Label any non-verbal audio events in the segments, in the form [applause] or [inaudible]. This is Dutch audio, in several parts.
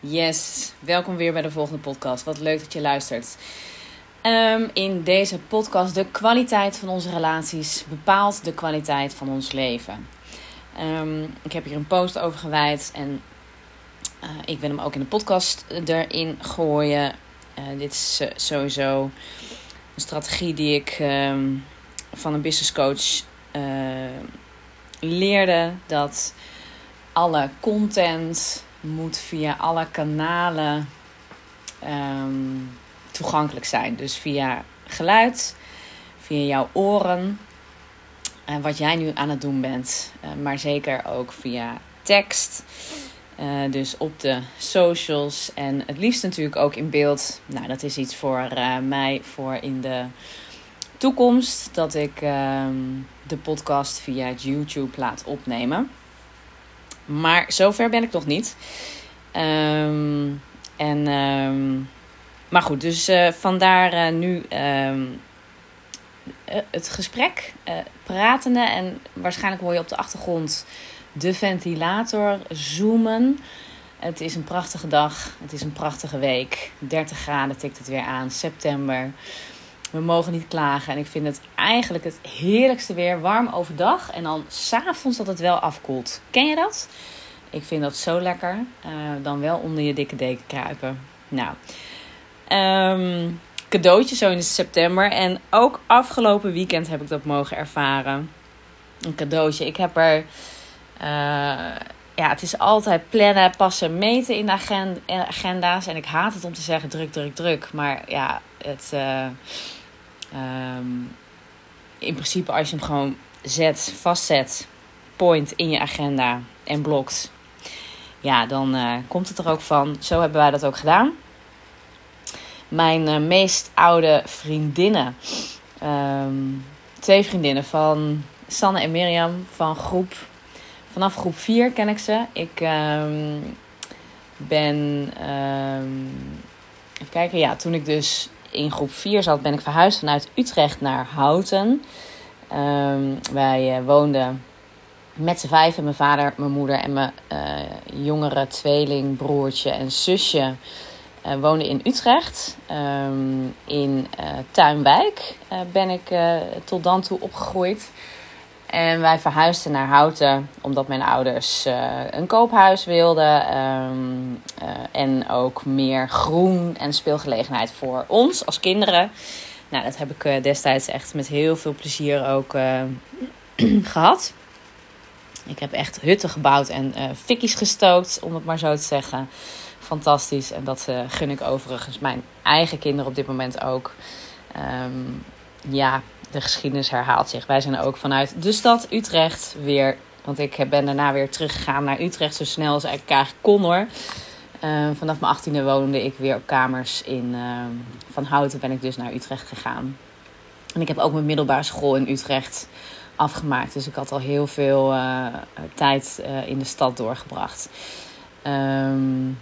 Yes, welkom weer bij de volgende podcast. Wat leuk dat je luistert. Um, in deze podcast, de kwaliteit van onze relaties bepaalt de kwaliteit van ons leven. Um, ik heb hier een post over gewijd en uh, ik wil hem ook in de podcast erin gooien. Uh, dit is uh, sowieso een strategie die ik um, van een business coach leerde. Dat alle content moet via alle kanalen um, toegankelijk zijn. Dus via geluid, via jouw oren. En wat jij nu aan het doen bent. Uh, maar zeker ook via tekst. Uh, dus op de socials. En het liefst natuurlijk ook in beeld. Nou, dat is iets voor uh, mij voor in de toekomst. Dat ik de podcast via YouTube laat opnemen. Maar zover ben ik nog niet. Um, en, um, maar goed, dus uh, vandaar uh, nu um, het gesprek, pratende. En waarschijnlijk hoor je op de achtergrond de ventilator zoomen. Het is een prachtige dag, het is een prachtige week. 30 graden tikt het weer aan, september. We mogen niet klagen. En ik vind het eigenlijk het heerlijkste weer. Warm overdag. En dan s'avonds dat het wel afkoelt. Ken je dat? Ik vind dat zo lekker. Uh, dan wel onder je dikke deken kruipen. Nou. Um, cadeautje zo in september. En ook afgelopen weekend heb ik dat mogen ervaren. Een cadeautje. Ik heb er... Uh, ja, het is altijd plannen, passen, meten in agenda's. En ik haat het om te zeggen druk, druk, druk. Maar ja, het... Uh, Um, in principe als je hem gewoon zet, vastzet, point in je agenda en blokt, ja, dan uh, komt het er ook van. Zo hebben wij dat ook gedaan. Mijn uh, meest oude vriendinnen, um, twee vriendinnen van Sanne en Mirjam van groep, vanaf groep 4 ken ik ze. Ik um, ben, even kijken, ja, toen ik dus in groep 4 zat, ben ik verhuisd vanuit Utrecht naar Houten. Um, wij uh, woonden met z'n vijf, mijn vader, mijn moeder en mijn uh, jongere tweeling, broertje en zusje uh, woonden in Utrecht. In Tuinwijk ben ik tot dan toe opgegroeid. En wij verhuisden naar Houten omdat mijn ouders uh, een koophuis wilden. Um, uh, en ook meer groen en speelgelegenheid voor ons als kinderen. Nou, dat heb ik uh, destijds echt met heel veel plezier ook [clears throat] gehad. Ik heb echt hutten gebouwd en fikkies gestookt, om het maar zo te zeggen. Fantastisch. En dat gun ik overigens mijn eigen kinderen op dit moment ook. Um, ja, de geschiedenis herhaalt zich. Wij zijn ook vanuit de stad Utrecht weer. Want ik ben daarna weer teruggegaan naar Utrecht zo snel als ik eigenlijk kon hoor. Uh, vanaf mijn achttiende woonde ik weer op kamers in uh, Van Houten. Ben ik dus naar Utrecht gegaan. En ik heb ook mijn middelbare school in Utrecht afgemaakt. Dus ik had al heel veel uh, tijd in de stad doorgebracht. Um,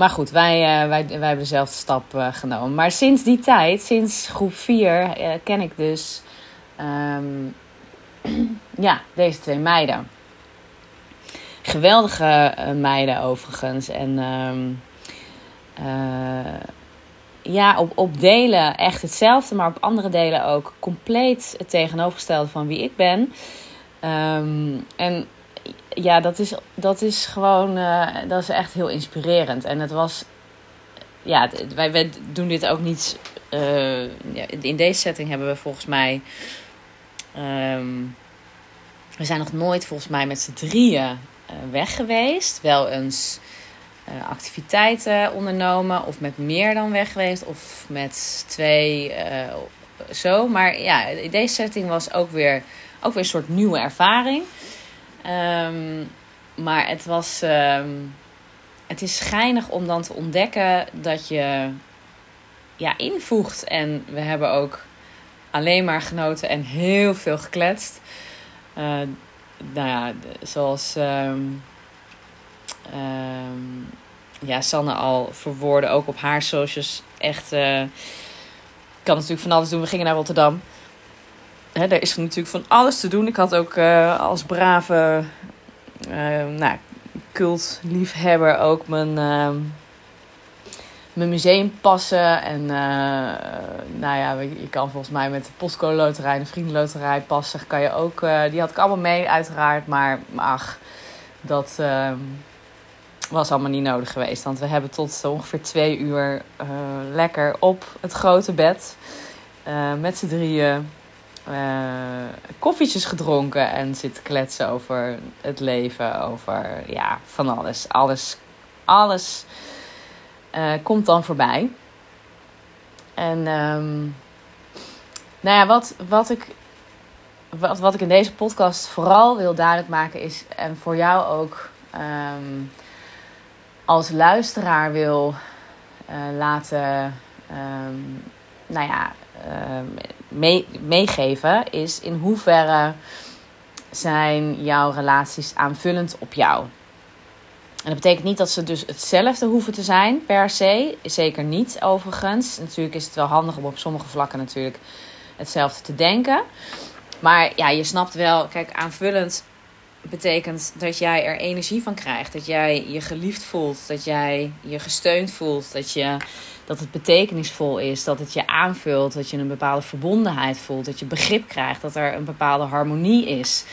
maar goed, wij, uh, wij, wij hebben dezelfde stap uh, genomen. Maar sinds die tijd, sinds groep 4, uh, eh, ken ik dus um, [clears throat] ja, deze twee meiden. Geweldige meiden overigens. En um, ja, op, op delen echt hetzelfde, maar op andere delen ook compleet het tegenovergestelde van wie ik ben. Um, en ja, dat is, dat is gewoon, uh, dat is echt heel inspirerend. En het was, ja, wij, doen dit ook niet, ja, in deze setting hebben we volgens mij, um, we zijn nog nooit volgens mij met z'n drieën uh, weg geweest. Wel eens activiteiten ondernomen of met meer dan weg geweest of met twee zo. Maar ja, deze setting was ook weer, ook weer een soort nieuwe ervaring. Um, maar het was. Um, het is schijnig om dan te ontdekken dat je ja, invoegt. En we hebben ook alleen maar genoten en heel veel gekletst. Uh, nou ja, zoals um, ja, Sanne al verwoordde, ook op haar socials. Echt, uh, kan natuurlijk van alles doen. We gingen naar Rotterdam hè, er is natuurlijk van alles te doen. Ik had ook uh, als brave uh, nou, ook mijn, uh, mijn museum passen. En uh, nou ja, je kan volgens mij met de postcode loterij en de vriendenloterij passen. Kan je ook, die had ik allemaal mee uiteraard. Maar ach, dat ehm, was allemaal niet nodig geweest. Want we hebben tot ongeveer twee uur lekker op het grote bed. met z'n drieën uh, koffietjes gedronken en zitten kletsen over het leven, over ja, van alles. Alles, alles uh, komt dan voorbij. En um, nou ja, wat, wat, ik, wat, wat ik in deze podcast vooral wil duidelijk maken is, en voor jou ook um, als luisteraar wil uh, laten, um, nou ja, mee, meegeven, is in hoeverre zijn jouw relaties aanvullend op jou. En dat betekent niet dat ze dus hetzelfde hoeven te zijn per se. Zeker niet overigens. Natuurlijk is het wel handig om op sommige vlakken natuurlijk hetzelfde te denken. Maar ja, je snapt wel, kijk, aanvullend betekent dat jij er energie van krijgt. Dat jij je geliefd voelt. Dat jij je gesteund voelt. Dat je dat het betekenisvol is, dat het je aanvult, dat je een bepaalde verbondenheid voelt, dat je begrip krijgt, dat er een bepaalde harmonie is.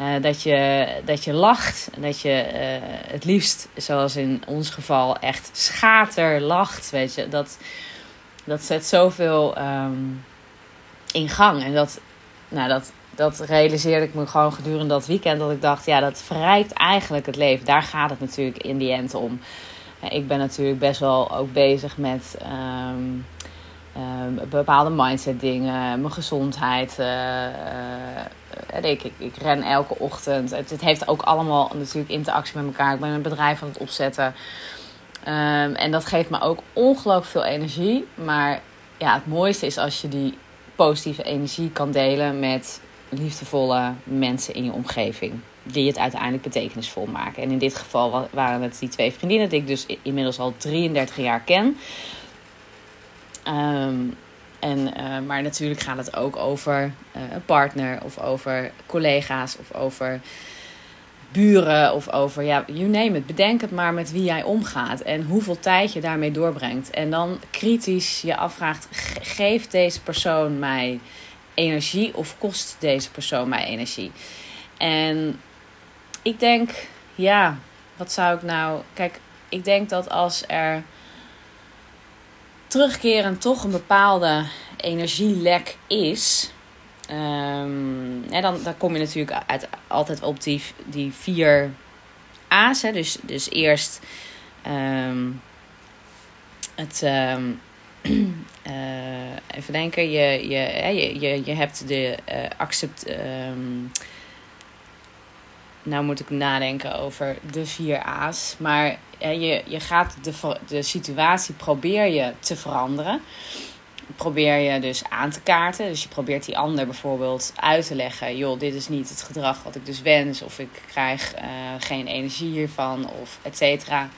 Uh, dat, je, dat je lacht. Dat je uh, het liefst, zoals in ons geval, echt schater lacht. Weet je, dat, dat zet zoveel um, in gang. En dat, nou, dat, dat realiseerde ik me gewoon gedurende dat weekend. Dat ik dacht, ja, dat verrijkt eigenlijk het leven. Daar gaat het natuurlijk in die end om ik ben natuurlijk best wel ook bezig met um, um, bepaalde mindset dingen, mijn gezondheid. Uh, uh, ik, ik, ik, ren elke ochtend. Het, heeft ook allemaal natuurlijk interactie met elkaar. Ik ben een bedrijf aan het opzetten. Um, en dat geeft me ook ongelooflijk veel energie. Maar ja, het mooiste is als je die positieve energie kan delen met liefdevolle mensen in je omgeving die het uiteindelijk betekenisvol maken. En in dit geval waren het die twee vriendinnen die ik dus inmiddels al 33 jaar ken. Um, en, uh, maar natuurlijk gaat het ook over uh, een partner of over collega's of over buren of over, ja, you name it. Bedenk het maar met wie jij omgaat en hoeveel tijd je daarmee doorbrengt. En dan kritisch je afvraagt, geeft deze persoon mij energie of kost deze persoon mij energie? En ik denk, ja, wat zou ik nou. Kijk, ik denk dat als er terugkerend toch een bepaalde energielek is. Um, dan, dan kom je natuurlijk uit, altijd op die, die vier A's. Hè. Dus, dus eerst um, het. Um, uh, [clears throat] even denken, je, je, je, je, je hebt de uh, accept nou moet ik nadenken over de vier A's. Maar je, je gaat de, de situatie probeer je te veranderen. Probeer je dus aan te kaarten. Dus je probeert die ander bijvoorbeeld uit te leggen. Joh, dit is niet het gedrag wat ik dus wens. Of ik krijg uh, geen energie hiervan. Of et cetera.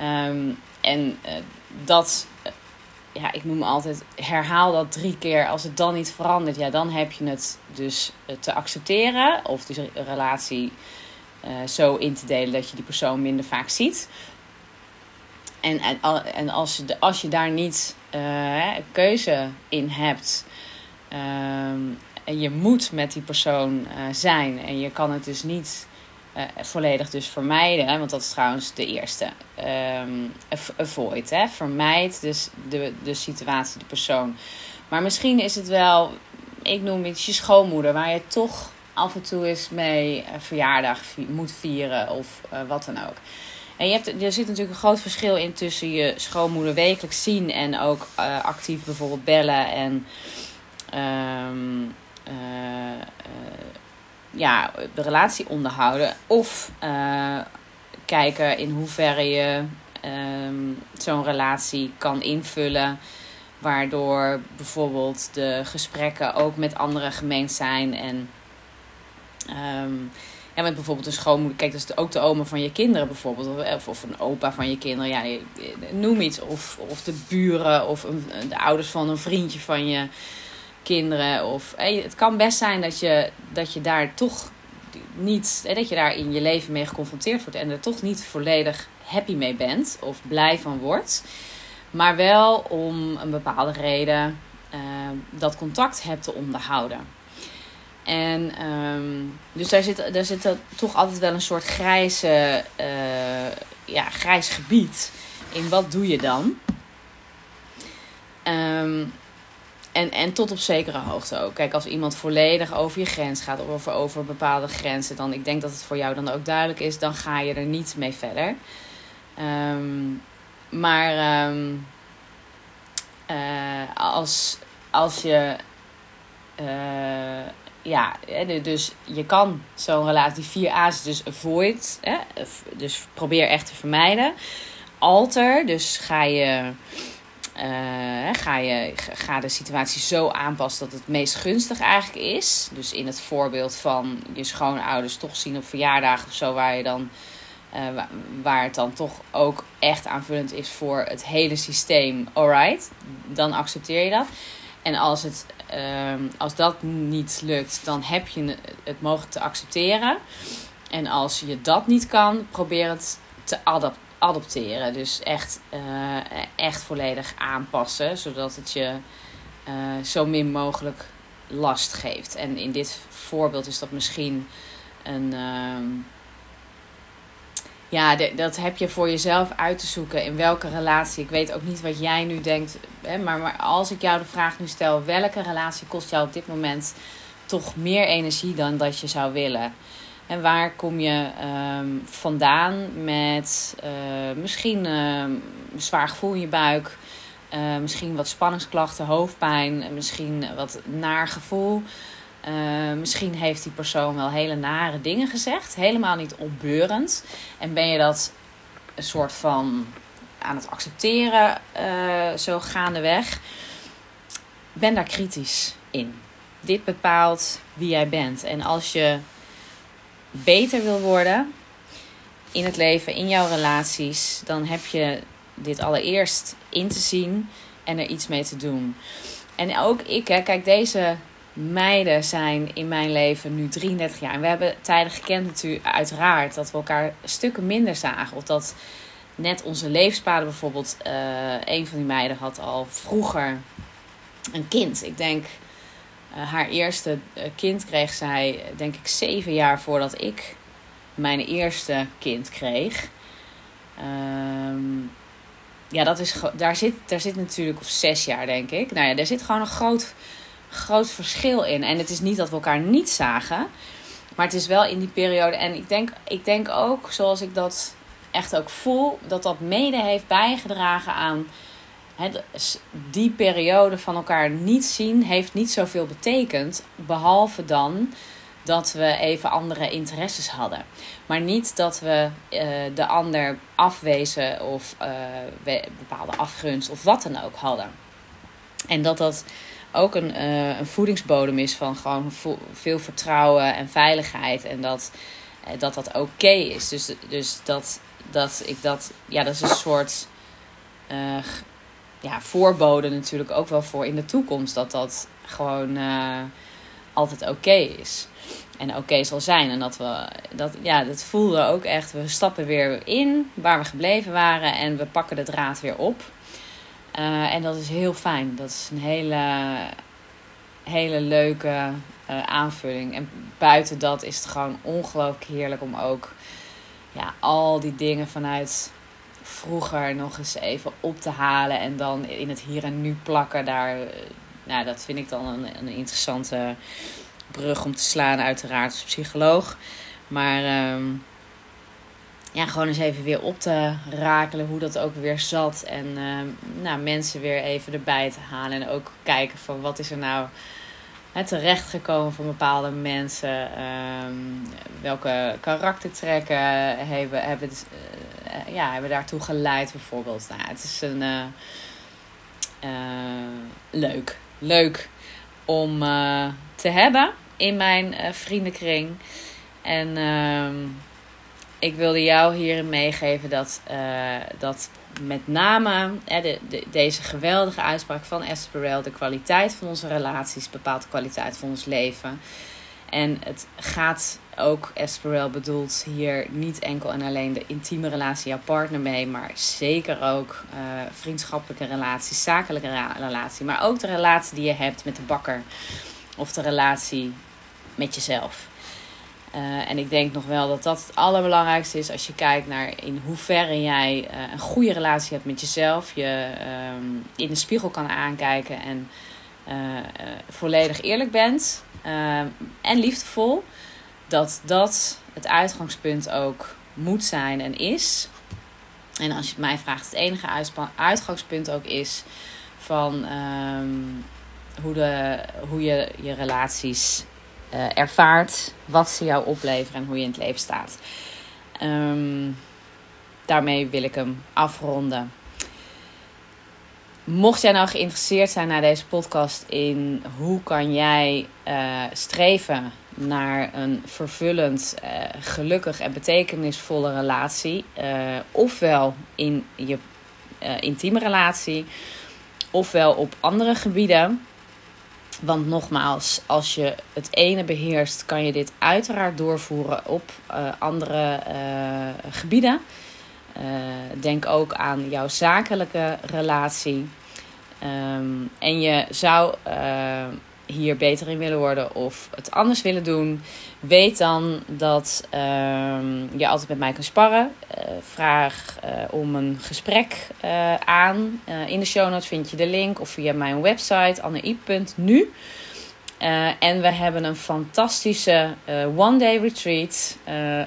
Um, en uh, dat ja, ik noem altijd, herhaal dat drie keer. Als het dan niet verandert, ja, dan heb je het dus eh, te accepteren. Of een relatie uh, zo in te delen dat je die persoon minder vaak ziet. En, en, en als, je, als je daar niet uh, keuze in hebt. Uh, en je moet met die persoon zijn. En je kan het dus niet uh, volledig dus vermijden. Want dat is trouwens de eerste. Um, avoid. Hè, vermijd dus de, de situatie, de persoon. Maar misschien is het wel, ik noem het je schoonmoeder, waar je toch af en toe eens mee een verjaardag moet vieren of uh, wat dan ook. En je hebt, er zit natuurlijk een groot verschil in tussen je schoonmoeder wekelijks zien en ook actief bijvoorbeeld bellen en um, ja, de relatie onderhouden. Of uh, kijken in hoeverre je um, zo'n relatie kan invullen. Waardoor bijvoorbeeld de gesprekken ook met anderen gemeend zijn. En ja, met bijvoorbeeld een schoonmoeder. Kijk, dat is ook de oma van je kinderen bijvoorbeeld. Of, of een opa van je kinderen. Ja, noem iets. Of, of de buren. Of een, de ouders van een vriendje van je kinderen. Of, hey, het kan best zijn dat je, dat je daar toch niet, hè, dat je daar in je leven mee geconfronteerd wordt en er toch niet volledig happy mee bent of blij van wordt. Maar wel om een bepaalde reden uh, dat contact hebt te onderhouden. En um, dus daar zit, daar zit toch altijd wel een soort grijze, ja, grijs gebied in wat doe je dan. Um, en, en tot op zekere hoogte ook. Kijk, als iemand volledig over je grens gaat, of over, bepaalde grenzen, dan ik denk dat het voor jou dan ook duidelijk is, dan ga je er niet mee verder. Um, maar um, uh, als, als je. Uh, ja, dus je kan zo'n relatie, vier A's, dus avoid, hè, dus probeer echt te vermijden. Alter, dus ga je uh, ga, je, ga de situatie zo aanpassen dat het meest gunstig eigenlijk is. Dus in het voorbeeld van je schoonouders toch zien op verjaardagen of zo, waar je dan. Uh, waar het dan toch ook echt aanvullend is voor het hele systeem, alright, dan accepteer je dat. En als, het, uh, als dat niet lukt, dan heb je het mogelijk te accepteren. En als je dat niet kan, probeer het te adapteren adopteren. Dus echt, uh, echt volledig aanpassen, zodat het je uh, zo min mogelijk last geeft. En in dit voorbeeld is dat misschien een. Uh, ja, dat heb je voor jezelf uit te zoeken in welke relatie. Ik weet ook niet wat jij nu denkt. Hè, maar, maar als ik jou de vraag nu stel: welke relatie kost jou op dit moment toch meer energie dan dat je zou willen? En waar kom je um, vandaan met uh, misschien uh, een zwaar gevoel in je buik, uh, misschien wat spanningsklachten, hoofdpijn, misschien wat naar gevoel. misschien heeft die persoon wel hele nare dingen gezegd, helemaal niet opbeurend. En ben je dat een soort van aan het accepteren, zo gaandeweg. Ben daar kritisch in. Dit bepaalt wie jij bent. En als je beter wil worden in het leven, in jouw relaties, dan heb je dit allereerst in te zien en er iets mee te doen. En ook ik, hè, kijk, deze meiden zijn in mijn leven nu 33 jaar. En we hebben tijden gekend natuurlijk uiteraard dat we elkaar stukken minder zagen. Of dat net onze levenspaden bijvoorbeeld, uh, een van die meiden had al vroeger een kind. Ik denk uh, haar eerste eh, kind kreeg zij, denk ik, zeven jaar voordat ik mijn eerste kind kreeg. Um, ja, dat is, daar, zit, daar zit natuurlijk, of zes jaar denk ik. Nou ja, daar zit gewoon een groot, groot verschil in. En het is niet dat we elkaar niet zagen. Maar het is wel in die periode. En ik denk, ik denk ook, zoals ik dat echt ook voel, dat dat mede heeft bijgedragen aan die periode van elkaar niet zien heeft niet zoveel betekend. Behalve dan dat we even andere interesses hadden. Maar niet dat we uh, de ander afwezen of uh, bepaalde afgunst of wat dan ook hadden. En dat dat ook een, uh, een voedingsbodem is van gewoon veel vertrouwen en veiligheid. En dat dat, dat oké is. Dus, dus dat, dat ik dat, ja, dat is een soort ja, voorboden natuurlijk ook wel voor in de toekomst. Dat dat gewoon uh, altijd oké is. En oké zal zijn. En dat we, dat, ja, dat voelde ook echt. We stappen weer in waar we gebleven waren. En we pakken de draad weer op. Uh, en dat is heel fijn. Dat is een hele, hele leuke uh, aanvulling. En buiten dat is het gewoon ongelooflijk heerlijk om ook ja, al die dingen vanuit vroeger nog eens even op te halen en dan in het hier en nu plakken. Daar, eh, nou, dat vind ik dan een, een interessante brug om te slaan, uiteraard als psycholoog. Maar um, ja, gewoon eens even weer op te rakelen hoe dat ook weer zat. En um, nou, mensen weer even erbij te halen. En ook kijken van wat is er nou terechtgekomen van bepaalde mensen. Um, welke karaktertrekken hebben, hebben, uh, ja, hebben daartoe geleid bijvoorbeeld. Nou, het is een uh, uh, leuk, leuk om te hebben in mijn vriendenkring. En ehm, ik wilde jou hierin meegeven dat, dat met name de, de, deze geweldige uitspraak van Esther Perel: de kwaliteit van onze relaties bepaalt de kwaliteit van ons leven. En het gaat ook, Esperel bedoelt hier niet enkel en alleen de intieme relatie, jouw partner mee, maar zeker ook uh, vriendschappelijke relaties, zakelijke relatie, maar ook de relatie die je hebt met de bakker of de relatie met jezelf. Uh, en ik denk nog wel dat dat het allerbelangrijkste is als je kijkt naar in hoeverre jij uh, een goede relatie hebt met jezelf. Je um, in de spiegel kan aankijken en uh, volledig eerlijk bent en liefdevol. Dat dat het uitgangspunt ook moet zijn en is. En als je het mij vraagt, het enige uitgangspunt ook is van um, hoe, de, hoe je je relaties uh, ervaart, wat ze jou opleveren en hoe je in het leven staat. Um, daarmee wil ik hem afronden. Mocht jij nou geïnteresseerd zijn naar deze podcast in hoe kan jij uh, streven naar een vervullend, uh, gelukkig en betekenisvolle relatie, ofwel in je intieme relatie, ofwel op andere gebieden, want nogmaals, als je het ene beheerst, kan je dit uiteraard doorvoeren op uh, andere uh, gebieden. Uh, denk ook aan jouw zakelijke relatie. Um, en je zou hier beter in willen worden of het anders willen doen, weet dan dat um, je altijd met mij kan sparren. Uh, vraag uh, om een gesprek uh, aan. in de show notes vind je de link of via mijn website annei.nu. en we hebben een fantastische one-day retreat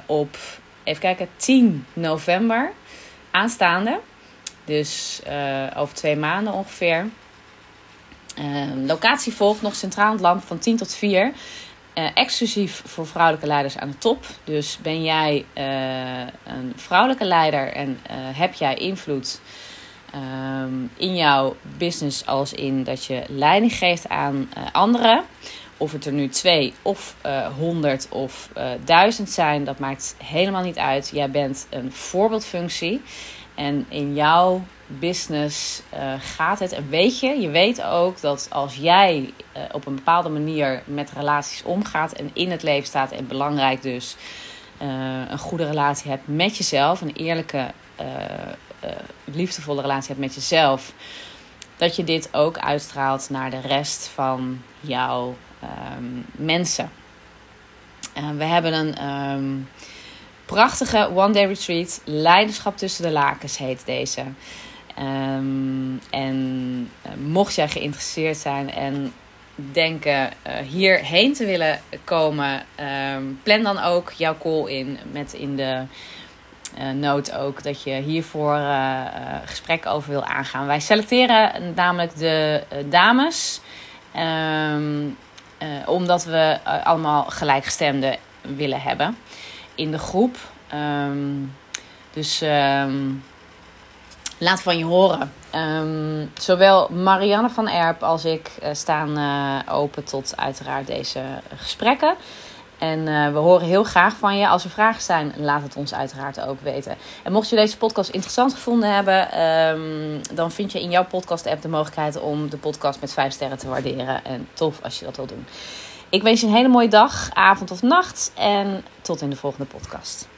op, even kijken, 10 november aanstaande. Dus over twee maanden ongeveer. Uh, locatie volgt nog centraal in het land van 10 tot 4. Uh, exclusief voor vrouwelijke leiders aan de top. Dus ben jij uh, een vrouwelijke leider en uh, heb jij invloed um, in jouw business, als in dat je leiding geeft aan anderen. Of het er nu twee of honderd of duizend zijn, dat maakt helemaal niet uit. Jij bent een voorbeeldfunctie. En in jouw business uh, gaat het. En weet je, je weet ook dat als jij uh, op een bepaalde manier met relaties omgaat en in het leven staat en belangrijk dus uh, een goede relatie hebt met jezelf, een eerlijke, liefdevolle relatie hebt met jezelf, dat je dit ook uitstraalt naar de rest van jouw um, mensen. we hebben een. Um, prachtige one day retreat. Leiderschap tussen de lakens heet deze. Um, en uh, mocht jij geïnteresseerd zijn en denken uh, hierheen te willen komen, um, plan dan ook jouw call in met in de uh, ook dat je hiervoor gesprek over wil aangaan. Wij selecteren namelijk de dames, um, omdat we allemaal gelijkgestemden willen hebben in de groep. dus laat van je horen. Um, zowel Marianne van Erp als ik uh, staan uh, open tot uiteraard deze gesprekken. En uh, we horen heel graag van je. Als er vragen zijn, laat het ons uiteraard ook weten. En mocht je deze podcast interessant gevonden hebben, um, dan vind je in jouw podcast-app de mogelijkheid om de podcast met 5 sterren te waarderen. En tof als je dat wil doen. Ik wens je een hele mooie dag, avond of nacht. En tot in de volgende podcast.